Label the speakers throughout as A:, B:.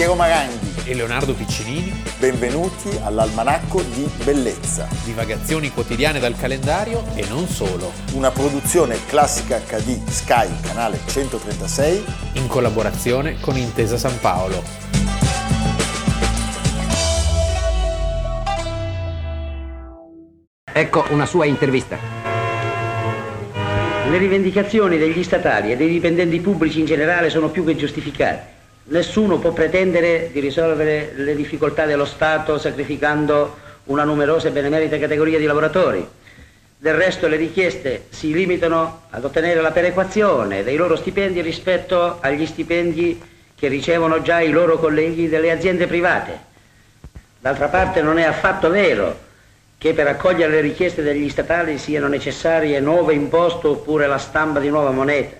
A: Piero Maranghi
B: e Leonardo Piccinini.
A: Benvenuti all'Almanacco di Bellezza.
B: Divagazioni quotidiane dal calendario e non solo.
A: Una produzione classica HD Sky, canale 136.
B: In collaborazione con Intesa San Paolo.
C: Ecco una sua intervista.
D: Le rivendicazioni degli statali e dei dipendenti pubblici in generale sono più che giustificate. Nessuno può pretendere di risolvere le difficoltà dello Stato sacrificando una numerosa e benemerita categoria di lavoratori. Del resto le richieste si limitano ad ottenere la perequazione dei loro stipendi rispetto agli stipendi che ricevono già i loro colleghi delle aziende private. D'altra parte non è affatto vero che per accogliere le richieste degli statali siano necessarie nuove imposte oppure la stampa di nuova moneta.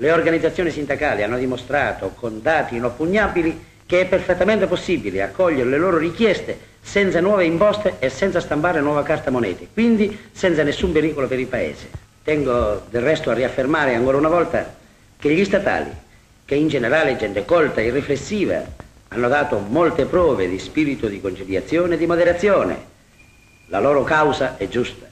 D: Le organizzazioni sindacali hanno dimostrato con dati inoppugnabili che è perfettamente possibile accogliere le loro richieste senza nuove imposte e senza stampare nuova carta monete, quindi senza nessun pericolo per il Paese. Tengo del resto a riaffermare ancora una volta che gli statali, che in generale gente colta e riflessiva, hanno dato molte prove di spirito di conciliazione e di moderazione. La loro causa è giusta,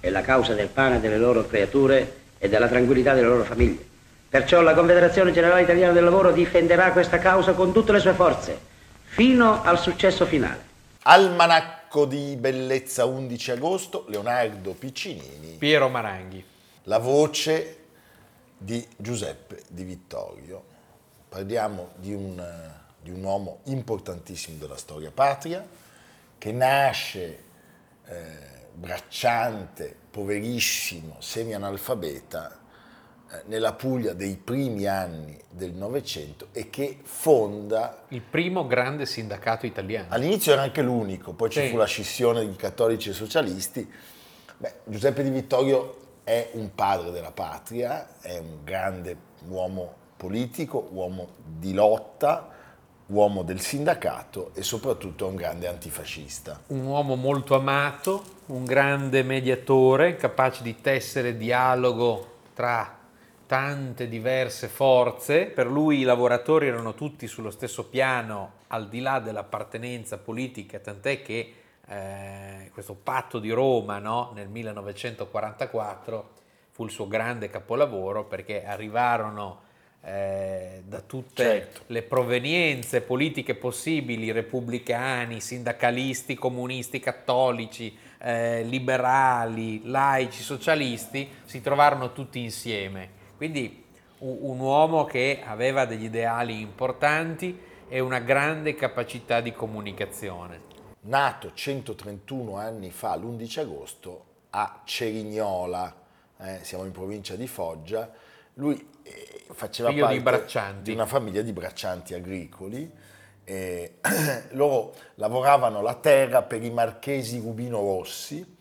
D: è la causa del pane delle loro creature e della tranquillità delle loro famiglie. Perciò la Confederazione Generale Italiana del Lavoro difenderà questa causa con tutte le sue forze, fino al successo finale.
A: Almanacco di bellezza 11 agosto, Leonardo Piccinini.
B: Piero Maranghi.
A: La voce di Giuseppe Di Vittorio. Parliamo di un, di un uomo importantissimo della storia patria, che nasce eh, bracciante, poverissimo, semi-analfabeta, nella Puglia dei primi anni del Novecento e che fonda...
B: Il primo grande sindacato italiano.
A: All'inizio era anche l'unico, poi
B: Sì.
A: ci fu la scissione di cattolici e socialisti. Beh, Giuseppe Di Vittorio è un padre della patria, è un grande uomo politico, uomo di lotta, uomo del sindacato e soprattutto un grande antifascista.
B: Un uomo molto amato, un grande mediatore, capace di tessere dialogo tra tante diverse forze. Per lui i lavoratori erano tutti sullo stesso piano, al di là dell'appartenenza politica, tant'è che eh, questo patto di Roma no, nel 1944 fu il suo grande capolavoro perché arrivarono eh, da tutte
A: Certo.
B: le provenienze politiche possibili, repubblicani, sindacalisti, comunisti, cattolici, eh, liberali, laici, socialisti, si trovarono tutti insieme. Quindi un uomo che aveva degli ideali importanti e una grande capacità di comunicazione.
A: nato 131 anni fa, l'11 agosto, a Cerignola, eh, siamo in provincia di Foggia. Lui eh, faceva
B: Figlio di
A: parte
B: braccianti.
A: di una famiglia di braccianti agricoli. e loro lavoravano la terra per i marchesi Rubino Rossi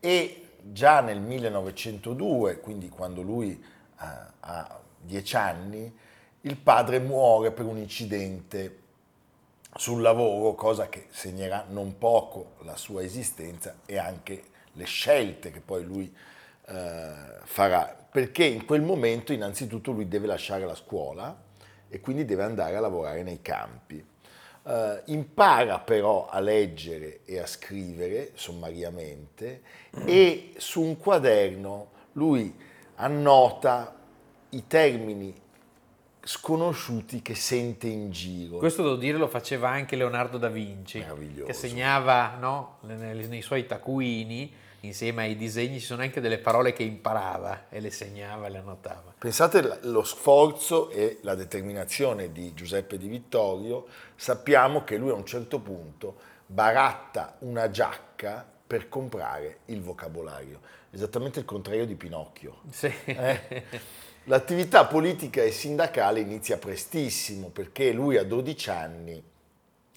A: e già nel 1902, quindi quando lui ha dieci anni, il padre muore per un incidente sul lavoro, cosa che segnerà non poco la sua esistenza e anche le scelte che poi lui eh, farà, perché in quel momento innanzitutto lui deve lasciare la scuola e quindi deve andare a lavorare nei campi. Eh, impara però a leggere e a scrivere sommariamente e su un quaderno lui annota i termini sconosciuti che sente in giro.
B: Questo devo dire lo faceva anche Leonardo da Vinci, che segnava no, nei, nei suoi taccuini, insieme ai disegni, ci sono anche delle parole che imparava e le segnava e le annotava.
A: Pensate l- lo sforzo e la determinazione di Giuseppe Di Vittorio, sappiamo che lui a un certo punto baratta una giacca per comprare il vocabolario, esattamente il contrario di Pinocchio.
B: Sì.
A: Eh? L'attività politica e sindacale inizia prestissimo perché lui a 12 anni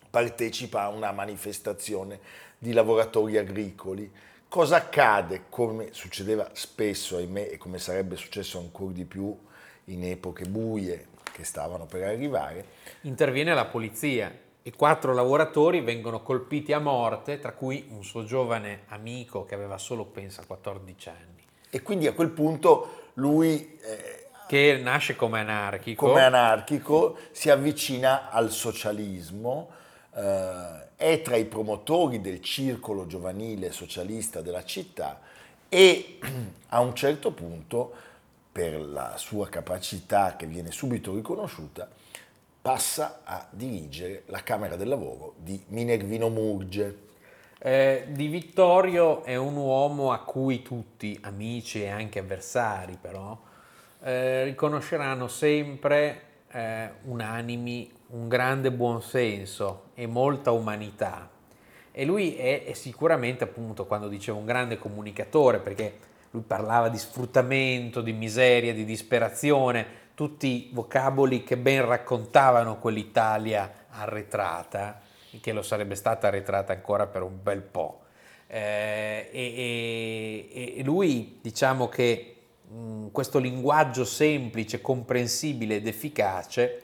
A: partecipa a una manifestazione di lavoratori agricoli. Cosa accade, come succedeva spesso, ahimè, e come sarebbe successo ancora di più in epoche buie che stavano per arrivare?
B: Interviene la polizia e quattro lavoratori vengono colpiti a morte, tra cui un suo giovane amico che aveva solo, pensa, 14 anni.
A: E quindi a quel punto lui eh,
B: che nasce come anarchico.
A: come anarchico, si avvicina al socialismo, eh, è tra i promotori del circolo giovanile socialista della città e a un certo punto, per la sua capacità che viene subito riconosciuta, passa a dirigere la Camera del Lavoro di Minervino Murge.
B: Eh, di Vittorio è un uomo a cui tutti, amici e anche avversari però, eh, riconosceranno sempre eh, unanimi un grande buonsenso e molta umanità. E lui è, è sicuramente, appunto, quando dicevo un grande comunicatore, perché lui parlava di sfruttamento, di miseria, di disperazione, tutti vocaboli che ben raccontavano quell'Italia arretrata, che lo sarebbe stata arretrata ancora per un bel po'. Eh, e, e, e, lui, diciamo che mh, questo linguaggio semplice, comprensibile ed efficace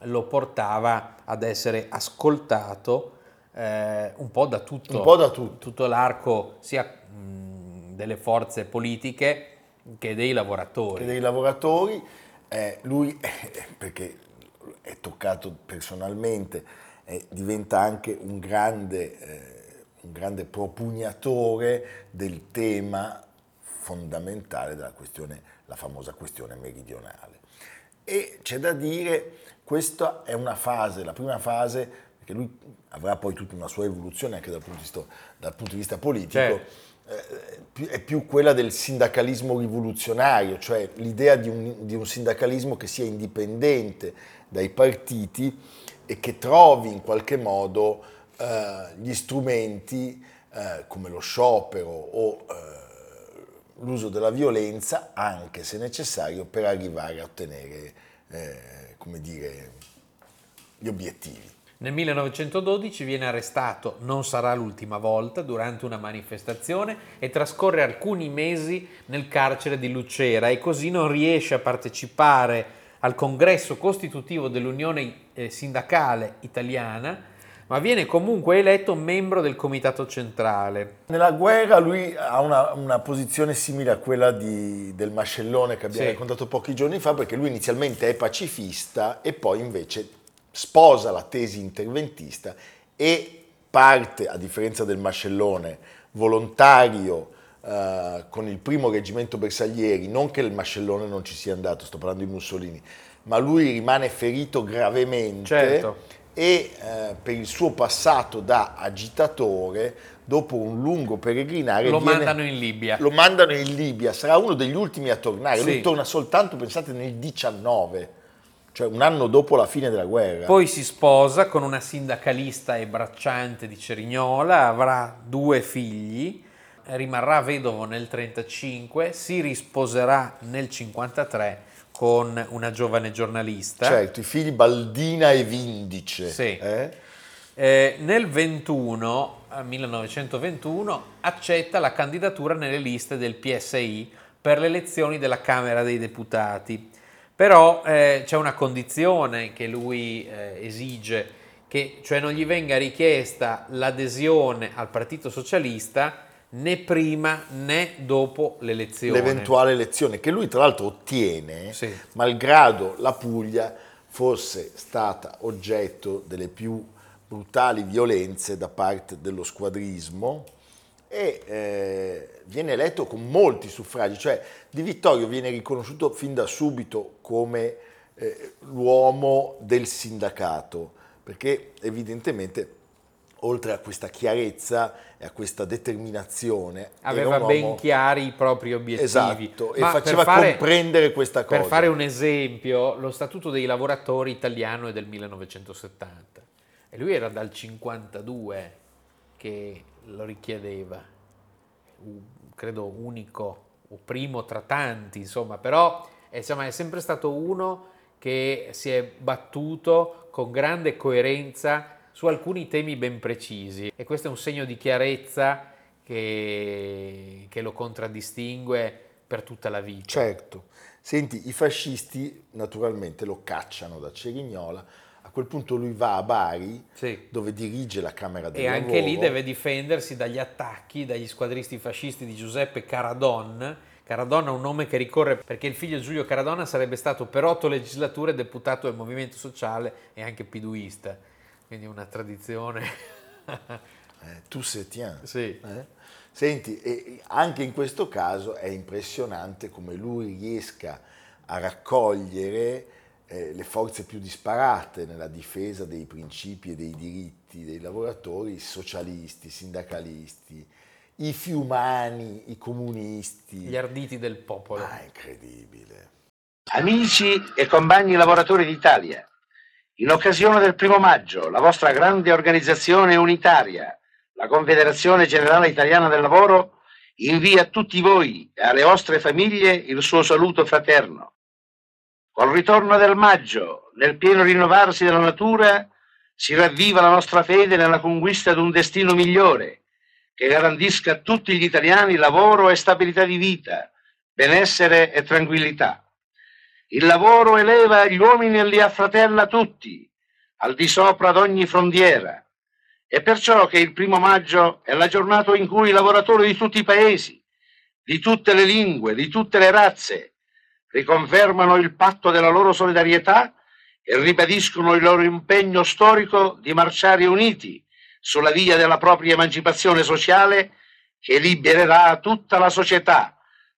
B: lo portava ad essere ascoltato eh, un po' da tutto,
A: Un po' da tutto.
B: tutto l'arco sia mh, delle forze politiche che dei lavoratori.
A: che dei lavoratori, eh, lui, perché è toccato personalmente, eh, diventa anche un grande, eh, un grande propugnatore del tema fondamentale della questione, la famosa questione meridionale. E c'è da dire, questa è una fase, la prima fase, perché lui avrà poi tutta una sua evoluzione anche dal punto di vista, punto di vista politico,
B: Certo.
A: Eh, è più quella del sindacalismo rivoluzionario, cioè l'idea di un, di un sindacalismo che sia indipendente dai partiti e che trovi in qualche modo eh, gli strumenti eh, come lo sciopero o eh, l'uso della violenza, anche se necessario, per arrivare a ottenere eh, come dire, gli obiettivi.
B: Nel 1912 viene arrestato, non sarà l'ultima volta, durante una manifestazione e trascorre alcuni mesi nel carcere di Lucera e così non riesce a partecipare al congresso costitutivo dell'Unione eh, Sindacale Italiana, ma viene comunque eletto membro del Comitato Centrale.
A: Nella guerra lui ha una, una posizione simile a quella di- del mascellone che abbiamo
B: Sì.
A: raccontato pochi giorni fa, perché lui inizialmente è pacifista e poi invece sposa la tesi interventista e parte, a differenza del mascellone, volontario eh, con il primo reggimento bersaglieri, non che il mascellone non ci sia andato, sto parlando di Mussolini, ma lui rimane ferito gravemente
B: Certo.
A: e eh, per il suo passato da agitatore, dopo un lungo peregrinare,
B: Lo
A: viene-
B: mandano in Libia.
A: lo mandano in Libia, sarà uno degli ultimi a tornare,
B: Sì.
A: lui torna soltanto, pensate, nel 19, cioè un anno dopo la fine della guerra.
B: Poi si sposa con una sindacalista e bracciante di Cerignola, avrà due figli, rimarrà vedovo nel 1935, si risposerà nel 1953 con una giovane giornalista.
A: Certo, i figli Baldina e Vindice.
B: Sì.
A: eh?
B: Eh, nel 21, eh, 1921, accetta la candidatura nelle liste del PSI per le elezioni della Camera dei Deputati. Però eh, c'è una condizione che lui eh, esige, che cioè non gli venga richiesta l'adesione al Partito Socialista né prima né dopo l'elezione.
A: L'eventuale elezione che lui tra l'altro ottiene,
B: Sì.
A: malgrado la Puglia fosse stata oggetto delle più brutali violenze da parte dello squadrismo e eh, viene eletto con molti suffragi, cioè Di Vittorio viene riconosciuto fin da subito come eh, l'uomo del sindacato, perché evidentemente oltre a questa chiarezza e a questa determinazione
B: Aveva
A: un
B: ben
A: uomo-
B: chiari i propri obiettivi.
A: Esatto, e
B: Ma per
A: faceva
B: fare-
A: comprendere questa cosa.
B: Per fare un esempio, lo Statuto dei lavoratori italiano è del 1970 e lui era dal 52 che lo richiedeva, credo unico o primo tra tanti, insomma, però eh, insomma, è sempre stato uno che si è battuto con grande coerenza su alcuni temi ben precisi e questo è un segno di chiarezza che, che lo contraddistingue per tutta la vita.
A: Certo. Senti, i fascisti naturalmente lo cacciano da Cerignola, quel punto lui va a Bari,
B: Sì.
A: dove dirige la Camera del
B: E anche
A: Lavoro.
B: lì deve difendersi dagli attacchi dagli squadristi fascisti di Giuseppe Caradon, Caradonna è un nome che ricorre perché il figlio Giulio Caradonna sarebbe stato per otto legislature deputato del Movimento Sociale e anche piduista, quindi una tradizione.
A: eh, tu se tiens.
B: Sì.
A: Eh? Senti, anche in questo caso è impressionante come lui riesca a raccogliere eh, le forze più disparate nella difesa dei principi e dei diritti dei lavoratori, socialisti, sindacalisti, i fiumani, i comunisti.
B: Gli arditi del popolo.
A: Ah, incredibile.
C: Amici e compagni lavoratori d'Italia, in occasione del primo maggio, la vostra grande organizzazione unitaria, la Confederazione Generale Italiana del Lavoro, invia a tutti voi e alle vostre famiglie il suo saluto fraterno. Col ritorno del maggio, nel pieno rinnovarsi della natura, si ravviva la nostra fede nella conquista di un destino migliore che garantisca a tutti gli italiani lavoro e stabilità di vita, benessere e tranquillità. Il lavoro eleva gli uomini e li affratella tutti, al di sopra d'ogni frontiera. È perciò che il primo maggio è la giornata in cui i lavoratori di tutti i paesi, di tutte le lingue, di tutte le razze, riconfermano il patto della loro solidarietà e ribadiscono il loro impegno storico di marciare uniti sulla via della propria emancipazione sociale che libererà tutta la società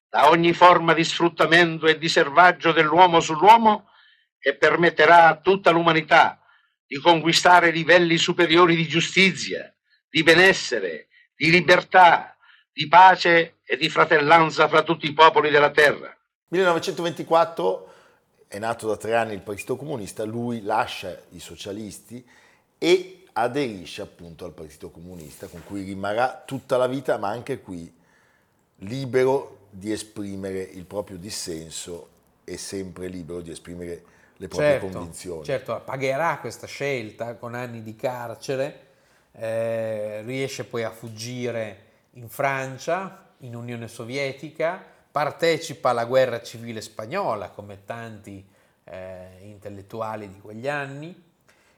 C: da ogni forma di sfruttamento e di servaggio dell'uomo sull'uomo e permetterà a tutta l'umanità di conquistare livelli superiori di giustizia, di benessere, di libertà, di pace e di fratellanza fra tutti i popoli della terra.
A: 1924 è nato da tre anni il Partito Comunista, lui lascia i socialisti e aderisce appunto al Partito Comunista, con cui rimarrà tutta la vita, ma anche qui libero di esprimere il proprio dissenso e sempre libero di esprimere le proprie
B: certo,
A: convinzioni.
B: Certo, pagherà questa scelta con anni di carcere, eh, riesce poi a fuggire in Francia, in Unione Sovietica, partecipa alla guerra civile spagnola come tanti eh, intellettuali di quegli anni,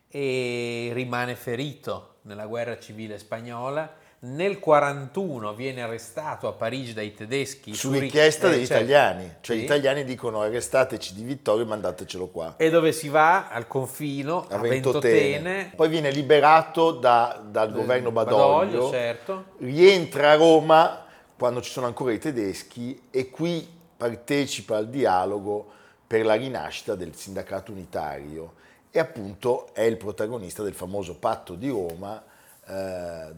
B: e rimane ferito nella guerra civile spagnola. Nel 1941 viene arrestato a Parigi dai tedeschi
A: su richiesta degli
B: certo,
A: italiani, cioè
B: sì.
A: gli italiani dicono arrestateci di Vittorio e mandatecelo qua.
B: E dove si va al confino a, a Ventotene. Ventotene.
A: Poi viene liberato da, dal governo Badoglio,
B: Badoglio certo.
A: rientra a Roma quando ci sono ancora i tedeschi e qui partecipa al dialogo per la rinascita del sindacato unitario e appunto è il protagonista del famoso patto di Roma, eh,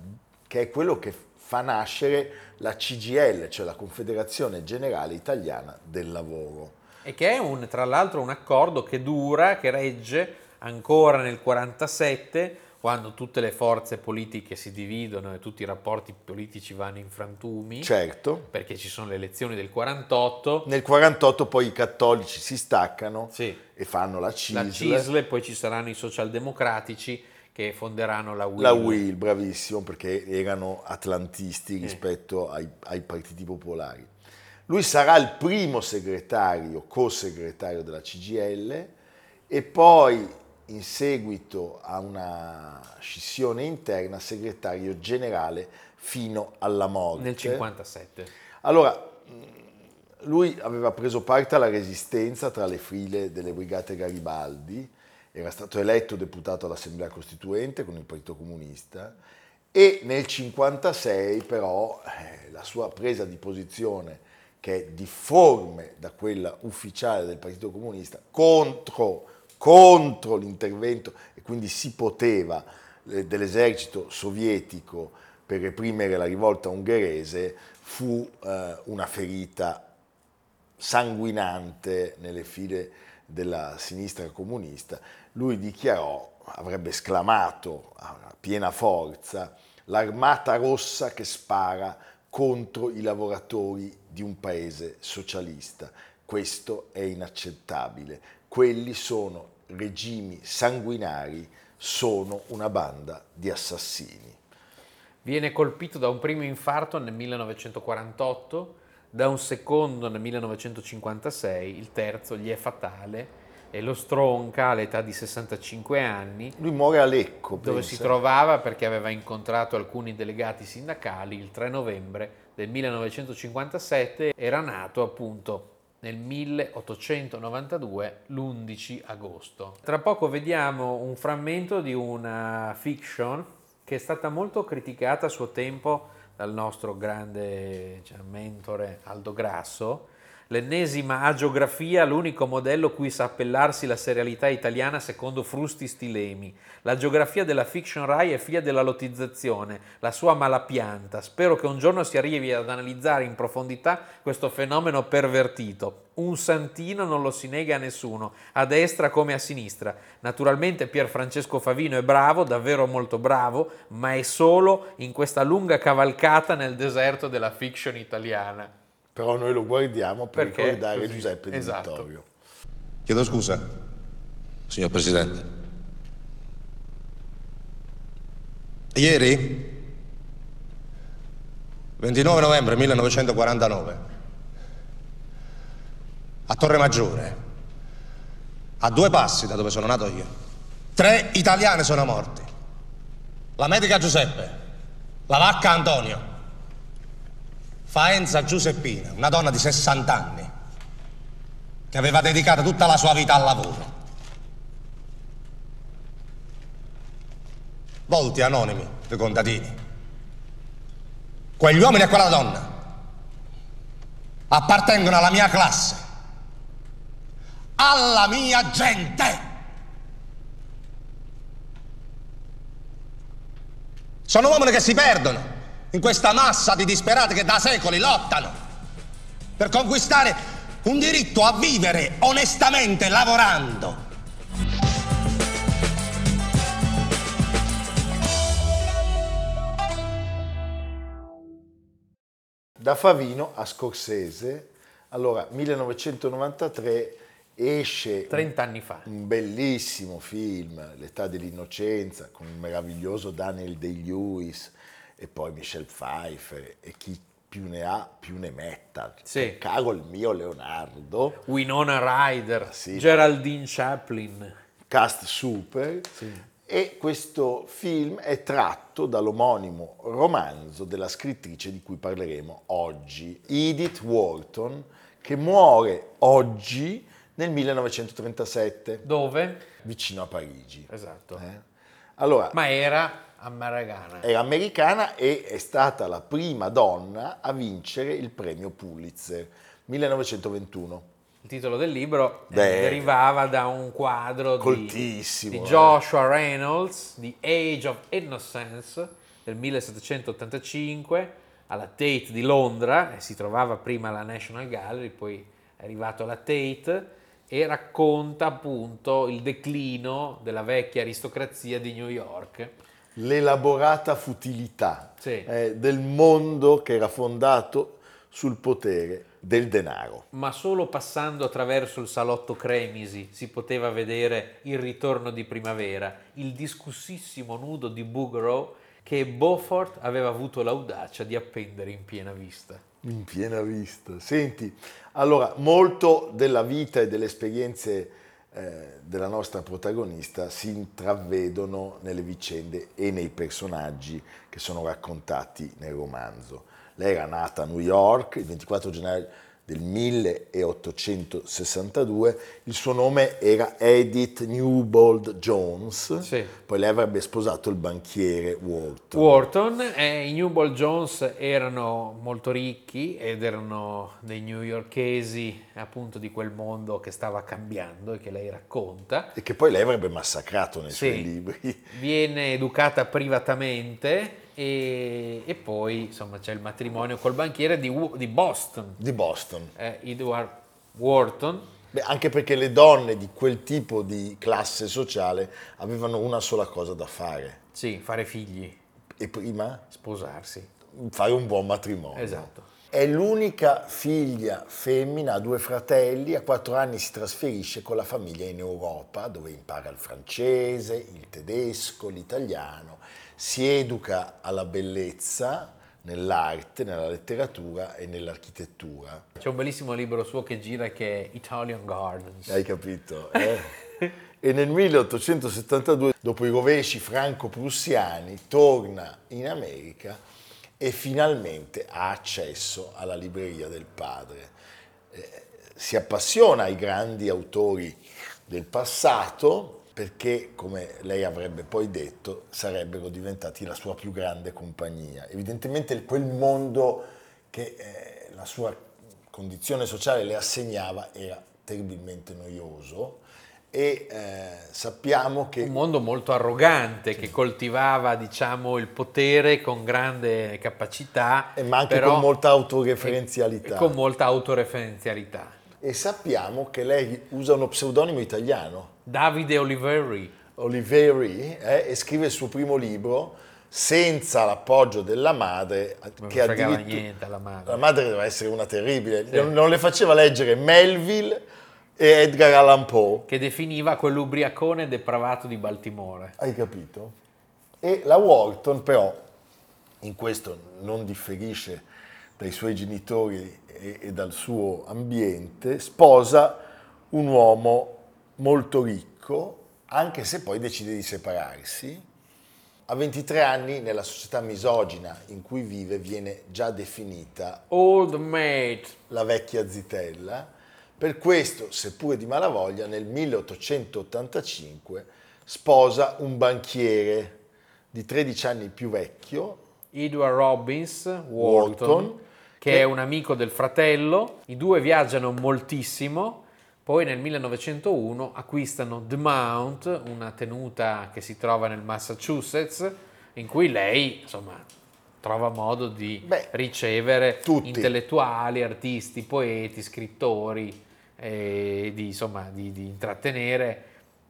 A: che è quello che fa nascere la CGL, cioè la Confederazione Generale Italiana del Lavoro.
B: E che è un, tra l'altro un accordo che dura, che regge ancora nel 1947, quando tutte le forze politiche si dividono e tutti i rapporti politici vanno in frantumi.
A: Certo.
B: Perché ci sono le elezioni del 48.
A: Nel 48 poi i cattolici si staccano
B: sì.
A: e fanno la CISL.
B: La CISL e poi ci saranno i socialdemocratici che fonderanno la UIL.
A: La UIL, bravissimo, perché erano atlantisti rispetto ai, ai partiti popolari. Lui sarà il primo segretario, co-segretario della CGL e poi in seguito a una scissione interna, segretario generale fino alla morte.
B: Nel 57.
A: Allora, lui aveva preso parte alla resistenza tra le file delle brigate Garibaldi, era stato eletto deputato all'Assemblea Costituente con il Partito Comunista e nel 56 però eh, la sua presa di posizione che è difforme da quella ufficiale del Partito Comunista contro contro l'intervento e quindi si poteva eh, dell'esercito sovietico per reprimere la rivolta ungherese fu eh, una ferita sanguinante nelle file della sinistra comunista. Lui dichiarò, avrebbe esclamato a piena forza, l'armata rossa che spara contro i lavoratori di un paese socialista. Questo è inaccettabile quelli sono regimi sanguinari, sono una banda di assassini.
B: Viene colpito da un primo infarto nel 1948, da un secondo nel 1956, il terzo gli è fatale e lo stronca all'età di 65 anni.
A: Lui muore a Lecco.
B: Dove
A: pensa.
B: si trovava perché aveva incontrato alcuni delegati sindacali il 3 novembre del 1957 era nato appunto nel 1892, l'11 agosto. Tra poco vediamo un frammento di una fiction che è stata molto criticata a suo tempo dal nostro grande cioè, mentore Aldo Grasso, l'ennesima agiografia, l'unico modello cui sa appellarsi la serialità italiana secondo Frusti Stilemi. La geografia della fiction Rai è figlia della lottizzazione, la sua malapianta. Spero che un giorno si arrivi ad analizzare in profondità questo fenomeno pervertito. Un santino non lo si nega a nessuno, a destra come a sinistra. Naturalmente Pier Francesco Favino è bravo, davvero molto bravo, ma è solo in questa lunga cavalcata nel deserto della fiction italiana
A: però noi lo guardiamo per
B: Perché
A: ricordare
B: così,
A: Giuseppe Di
B: esatto.
A: Vittorio.
E: Chiedo scusa, signor Presidente. Ieri, 29 novembre 1949, a Torre Maggiore, a due passi da dove sono nato io, tre italiane sono morti. La medica Giuseppe, la vacca Antonio, Faenza Giuseppina, una donna di 60 anni, che aveva dedicato tutta la sua vita al lavoro. Volti anonimi dei contadini. Quegli uomini e quella donna appartengono alla mia classe, alla mia gente. Sono uomini che si perdono in questa massa di disperati che da secoli lottano per conquistare un diritto a vivere onestamente lavorando.
A: Da Favino a Scorsese, allora 1993 esce
B: 30 anni fa.
A: un bellissimo film, L'età dell'innocenza, con il meraviglioso Daniel Day-Lewis e poi Michelle Pfeiffer e chi più ne ha più ne metta.
B: Sì.
A: Caro il mio Leonardo,
B: Winona Ryder,
A: Sì.
B: Geraldine Chaplin.
A: cast super. E questo film è tratto dall'omonimo romanzo della scrittrice di cui parleremo oggi, Edith Wharton, che muore oggi nel 1937,
B: Dove?
A: vicino a Parigi.
B: Esatto.
A: Eh? Allora,
B: Ma era a Maragana.
A: era americana e è stata la prima donna a vincere il premio Pulitzer 1921.
B: Il titolo del libro eh,
A: Beh.
B: derivava da un quadro di, di
A: eh.
B: Joshua Reynolds, The Age of Innocence, del 1785, alla Tate di Londra, e si trovava prima alla National Gallery, poi è arrivato alla Tate, e racconta appunto il declino della vecchia aristocrazia di New York.
A: L'elaborata futilità
B: Sì.
A: eh, del mondo che era fondato sul potere del denaro.
B: ma solo passando attraverso il salotto Cremisi si poteva vedere il ritorno di primavera, il discussissimo nudo di Bouguereau che Beaufort aveva avuto l'audacia di appendere in piena vista.
A: In piena vista. Senti, allora, molto della vita e delle esperienze eh, della nostra protagonista si intravedono nelle vicende e nei personaggi che sono raccontati nel romanzo. Lei era nata a New York il 24 gennaio del 1862, il suo nome era Edith Newbold Jones,
B: Sì.
A: poi lei avrebbe sposato il banchiere Wharton.
B: Wharton e i Newbold Jones erano molto ricchi ed erano dei newyorkesi appunto di quel mondo che stava cambiando e che lei racconta.
A: E che poi lei avrebbe massacrato nei suoi
B: Sì.
A: libri.
B: Viene educata privatamente e, e poi insomma c'è il matrimonio col banchiere di, di Boston,
A: di Boston.
B: eh, Edward Wharton.
A: Beh, anche perché le donne di quel tipo di classe sociale avevano una sola cosa da fare.
B: Sì, fare figli,
A: E prima
B: sposarsi.
A: fare un buon matrimonio.
B: Esatto.
A: È l'unica figlia femmina, ha due fratelli, a quattro anni si trasferisce con la famiglia in Europa, dove impara il francese, il tedesco, l'italiano, si educa alla bellezza, nell'arte, nella letteratura e nell'architettura.
B: C'è un bellissimo libro suo che gira che è Italian Gardens.
A: Hai capito? eh? e nel 1872, dopo i rovesci franco-prussiani, torna in America e finalmente ha accesso alla libreria del padre. Eh, si appassiona ai grandi autori del passato perché, come lei avrebbe poi detto, sarebbero diventati la sua più grande compagnia. Evidentemente quel mondo che eh, la sua condizione sociale le assegnava era terribilmente noioso e eh, sappiamo che...
B: Un mondo molto arrogante che coltivava diciamo, il potere con grande capacità.
A: E ma anche però, con molta autoreferenzialità.
B: con molta autoreferenzialità.
A: E sappiamo che lei usa uno pseudonimo italiano.
B: Davide Oliveri.
A: Oliveri eh, e scrive il suo primo libro senza l'appoggio della madre
B: non
A: che
B: addirittura niente alla madre.
A: la madre doveva essere una terribile sì. non, non le faceva leggere Melville e Edgar Allan Poe.
B: Che definiva quell'ubriacone depravato di Baltimore.
A: Hai capito? E la Walton però, in questo non differisce dai suoi genitori e, e dal suo ambiente, sposa un uomo molto ricco, anche se poi decide di separarsi. A 23 anni, nella società misogina in cui vive, viene già definita
B: Old maid.
A: la vecchia zitella per questo, seppure di malavoglia, nel 1885 sposa un banchiere di 13 anni più vecchio,
B: Edward Robbins Wharton,
A: Wharton
B: che, è un amico del fratello. I due viaggiano moltissimo. Poi nel 1901 acquistano The Mount, una tenuta che si trova nel Massachusetts, in cui lei, insomma, trova modo di
A: Beh,
B: ricevere
A: tutti.
B: intellettuali, artisti, poeti, scrittori, eh, di, insomma, di, di intrattenere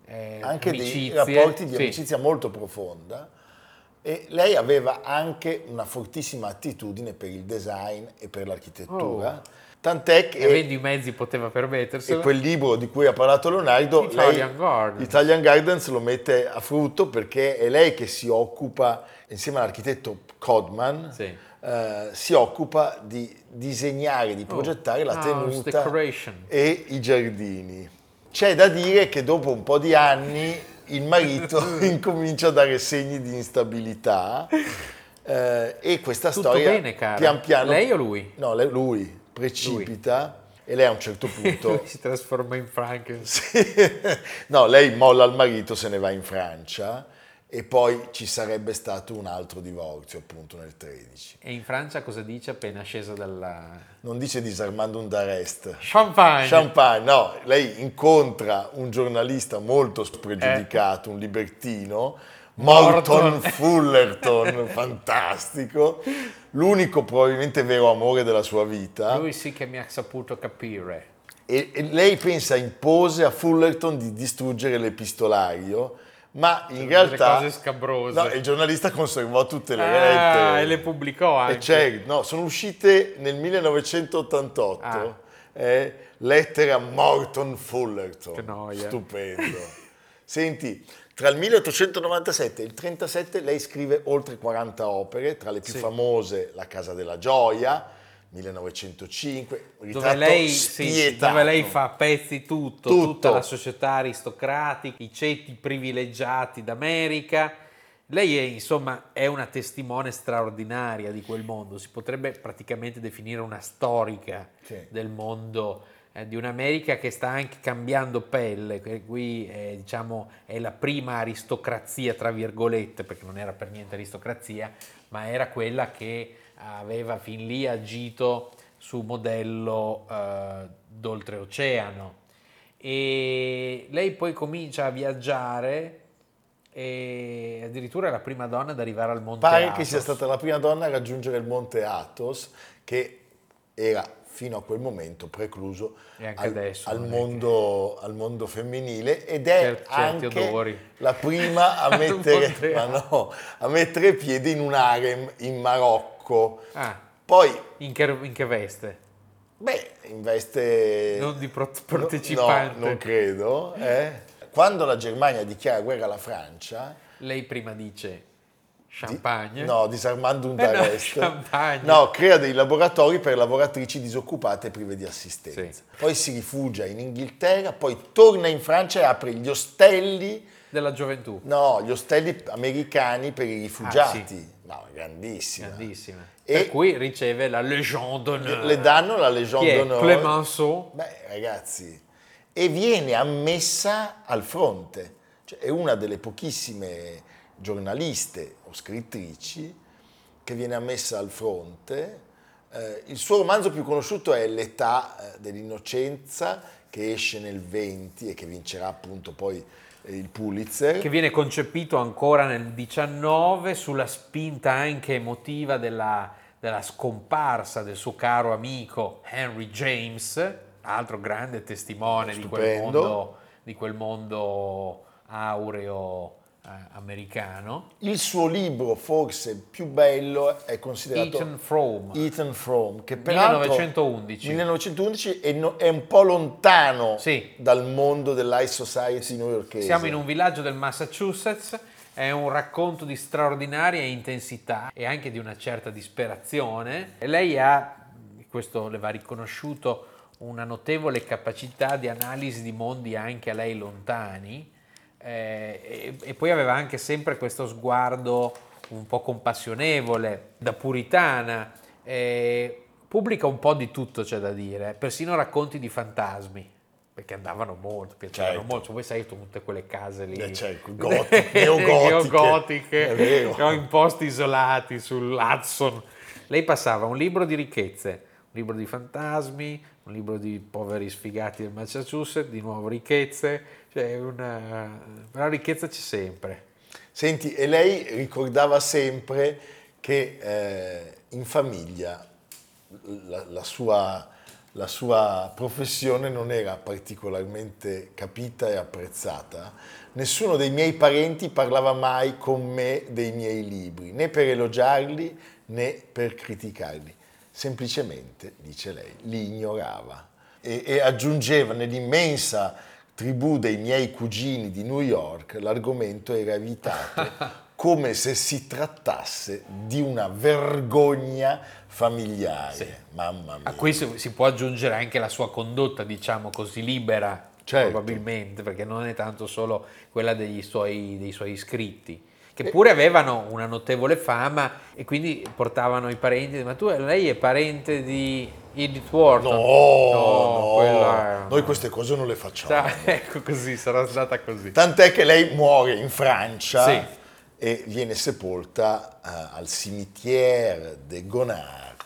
B: eh,
A: anche
B: amicizie.
A: dei rapporti di
B: Sì.
A: amicizia molto profonda e lei aveva anche una fortissima attitudine per il design e per l'architettura, tant'è che
B: E avendo i mezzi poteva
A: e
B: permetterselo.
A: quel libro di cui ha parlato Leonardo,
B: Italian
A: lei,
B: Gardens.
A: Italian Gardens lo mette a frutto perché è lei che si occupa, insieme all'architetto Codman,
B: Sì.
A: eh, si occupa di disegnare, di progettare la
B: house
A: tenuta
B: decoration.
A: e i giardini. C'è da dire che dopo un po' di anni il marito incomincia a dare segni di instabilità eh, e questa
B: Tutto
A: storia
B: bene, cara?
A: pian piano...
B: Lei o lui?
A: No, lei- lui precipita e lei a un certo punto...
B: Lui si trasforma in Frankenstein.
A: Sì. No, lei molla il marito, se ne va in Francia e poi ci sarebbe stato un altro divorzio appunto nel 13.
B: E in Francia cosa dice appena scesa dalla...
A: Non dice disarmando un d'arrest.
B: Champagne!
A: Champagne, no, lei incontra un giornalista molto spregiudicato, un libertino, Morton
B: Morton.
A: Fullerton, fantastico, l'unico probabilmente vero amore della sua vita.
B: Lui sì che mi ha saputo capire.
A: E, e lei pensa, impose a Fullerton di distruggere l'epistolario, ma in
B: Delle
A: realtà
B: cose scabrose.
A: no, il giornalista conservò tutte le
B: Ah,
A: lettere.
B: e le pubblicò anche.
A: C'è- no, sono uscite nel 1988.
B: Ah.
A: eh, lettere a Morton Fullerton.
B: Che noia.
A: Stupendo. Senti, tra il 1897 e il 37 lei scrive oltre 40 opere, tra le più
B: Sì.
A: famose La Casa della Gioia, 1905,
B: Dove lei, sì, dove lei fa a pezzi tutto,
A: Tutto.
B: tutta la società aristocratica, i ceti privilegiati d'America. Lei è, insomma, è una testimone straordinaria di quel mondo, si potrebbe praticamente definire una storica
A: Sì.
B: del mondo eh, di un'America che sta anche cambiando pelle, qui è, diciamo, è la prima aristocrazia, tra virgolette, perché non era per niente aristocrazia, ma era quella che aveva fin lì agito su modello eh, d'oltreoceano. E lei poi comincia a viaggiare e addirittura è la prima donna ad arrivare al Monte
A: Pare che
B: Athos.
A: sia stata la prima donna a raggiungere il monte Athos, che era fino a quel momento precluso al,
B: adesso,
A: al mondo, al mondo femminile ed è anche la prima a mettere, no, a mettere piede in un harem in Marocco.
B: Ah,
A: Poi,
B: in che, in che veste?
A: beh, in veste...
B: Non di pro-
A: No,
B: partecipante.
A: No, non credo. eh. Quando la Germania dichiara guerra alla Francia,
B: Lei prima dice
A: Di-
B: champagne.
A: No, disarmando un
B: Eh no.
A: No, crea dei laboratori per lavoratrici disoccupate e prive di assistenza.
B: Sì.
A: Poi si rifugia in Inghilterra, poi torna in Francia e apre gli ostelli,
B: Della gioventù.
A: no, gli ostelli americani per i rifugiati.
B: Ah, sì.
A: No, grandissima.
B: grandissima.
A: E-
B: per cui riceve la Légion d'honneur.
A: Le danno la Legion
B: Chi
A: d'Honneur.
B: Clemenceau.
A: Beh, ragazzi, e viene ammessa al fronte. Cioè, è una delle pochissime giornaliste o scrittrici che viene ammessa al fronte. Eh, il suo romanzo più conosciuto è L'età eh, dell'innocenza, che esce nel 20 e che vincerà appunto poi il Pulitzer.
B: che viene concepito ancora nel 19 sulla spinta anche emotiva della, della scomparsa del suo caro amico Henry James, altro grande testimone di quel, mondo, di quel mondo aureo americano.
A: Il suo libro forse più bello è considerato
B: Ethan Frome.
A: Ethan Frome, che peraltro
B: 1911.
A: 1911 è, no- è un po' lontano
B: Sì.
A: dal mondo dell'high society newyorkese.
B: Siamo in un villaggio del Massachusetts, è un racconto di straordinaria intensità e anche di una certa disperazione. E lei ha, questo le va riconosciuto, una notevole capacità di analisi di mondi anche a lei lontani eh, e, e poi aveva anche sempre questo sguardo un po' compassionevole, da puritana. Eh, pubblica un po' di tutto, c'è da dire, persino racconti di fantasmi. Perché andavano molto, piacevano
A: Certo.
B: molto. Voi sai tutte quelle case lì.
A: Eh, certo, goti- neogotiche.
B: neogotiche, no, in posti isolati sull'Hudson. Lei passava un libro di ricchezze, libro di fantasmi, un libro di poveri sfigati del Massachusetts, di nuovo ricchezze, cioè una... la ricchezza c'è sempre.
A: Senti, e lei ricordava sempre che eh, in famiglia la, la sua, la sua professione non era particolarmente capita e apprezzata. Nessuno dei miei parenti parlava mai con me dei miei libri, né per elogiarli né per criticarli. Semplicemente, dice lei, li ignorava e, e aggiungeva nell'immensa tribù dei miei cugini di New York, l'argomento era evitato come se si trattasse di una vergogna familiare. Mamma mia.
B: A cui si, può aggiungere anche la sua condotta, diciamo così, libera,
A: Certo.
B: probabilmente, perché non è tanto solo quella degli suoi, dei suoi iscritti, che pure avevano una notevole fama e quindi portavano i parenti, ma tu, lei è parente di Edith Wharton?
A: No, no,
B: quella è-
A: noi queste cose non le facciamo.
B: Sa- ecco così, sarà stata così.
A: Tant'è che lei muore in Francia
B: Sì.
A: e viene sepolta eh, al cimetière de Gonard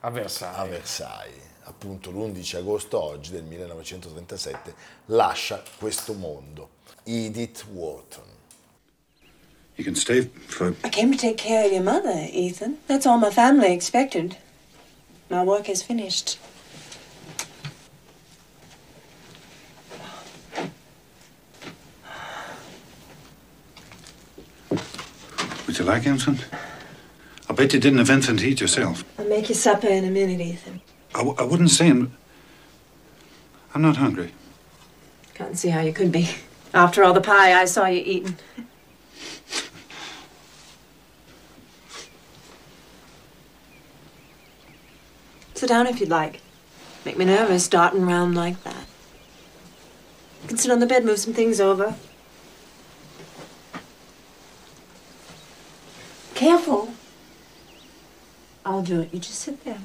B: A Versailles.
A: a Versailles. Appunto l'11 agosto oggi del 1937 lascia questo mondo. Edith Wharton.
F: You can stay for.
G: I came to take care of your mother, Ethan. That's all my family expected. My work is finished.
F: Would you like anything? I'll bet you didn't have anything to eat yourself.
G: I'll make you supper in a minute, Ethan.
F: I, w- I wouldn't say I'm. I'm not hungry.
G: Can't see how you could be. After all the pie I saw you eating. Sit down if you'd like. Make me nervous starting round like that. You can sit on the bed, move some things over. Careful. I'll do it. You just sit there.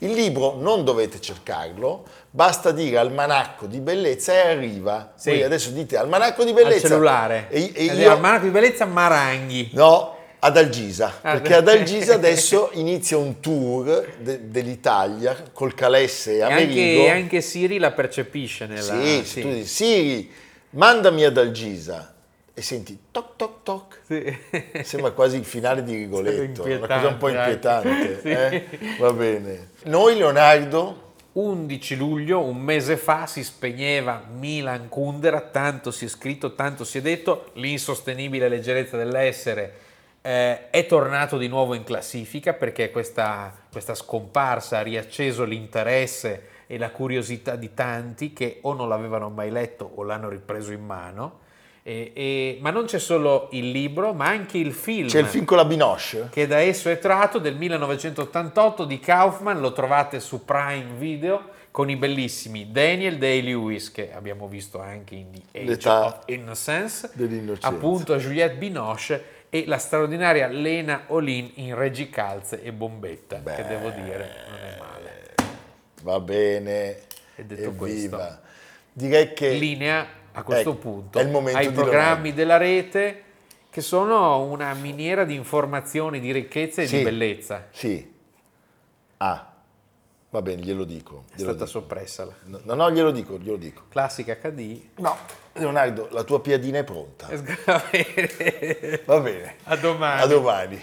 A: Il libro non dovete cercarlo, basta dire almanacco di bellezza e arriva.
B: Sì.
A: Voi adesso dite almanacco di
B: Al
A: bellezza.
B: cellulare.
A: E, e
B: Ed
A: io,
B: Marco di bellezza Maranghi.
A: No, ad Algisa,
B: Ah,
A: perché ad Algisa adesso inizia un tour de- dell'Italia col Calesse e
B: E
A: Amerigo.
B: anche, anche Siri la percepisce nella...
A: Sì, tu dici, Siri, mandami ad Algisa e senti toc toc toc.
B: Sì.
A: Sembra quasi il finale di Rigoletto, una cosa un po'
B: Inquietante,
A: inquietante.
B: sì.
A: eh? Va bene. Noi, Leonardo,
B: 11 luglio, un mese fa, si spegneva Milan Kundera, tanto si è scritto, tanto si è detto, l'insostenibile leggerezza dell'essere eh, è tornato di nuovo in classifica perché questa, questa scomparsa ha riacceso l'interesse e la curiosità di tanti che o non l'avevano mai letto o l'hanno ripreso in mano. E- e- ma non c'è solo il libro, ma anche il film
A: c'è il film con la Binoche.
B: che da esso è tratto del 1988 di Kaufman, lo trovate su Prime Video con i bellissimi Daniel Day-Lewis che abbiamo visto anche in The Age
A: L'età
B: of Innocence, appunto Juliette Binoche e la straordinaria Lena Olin in reggicalze e bombetta, che devo dire non è male.
A: Va bene.
B: E detto
A: Evviva. Direi che...
B: Linea a questo
A: Ecco,
B: punto
A: è il momento
B: ai programmi della rete che sono una miniera di informazioni, di ricchezza e
A: Sì.
B: di bellezza.
A: Sì. Ah, va bene, glielo dico.
B: È
A: glielo
B: stata
A: dico.
B: soppressa la
A: No, no, glielo dico, glielo dico.
B: classica HD.
A: No, Leonardo, la tua piadina è pronta.
B: Va bene.
A: Va bene.
B: A domani.
A: A domani.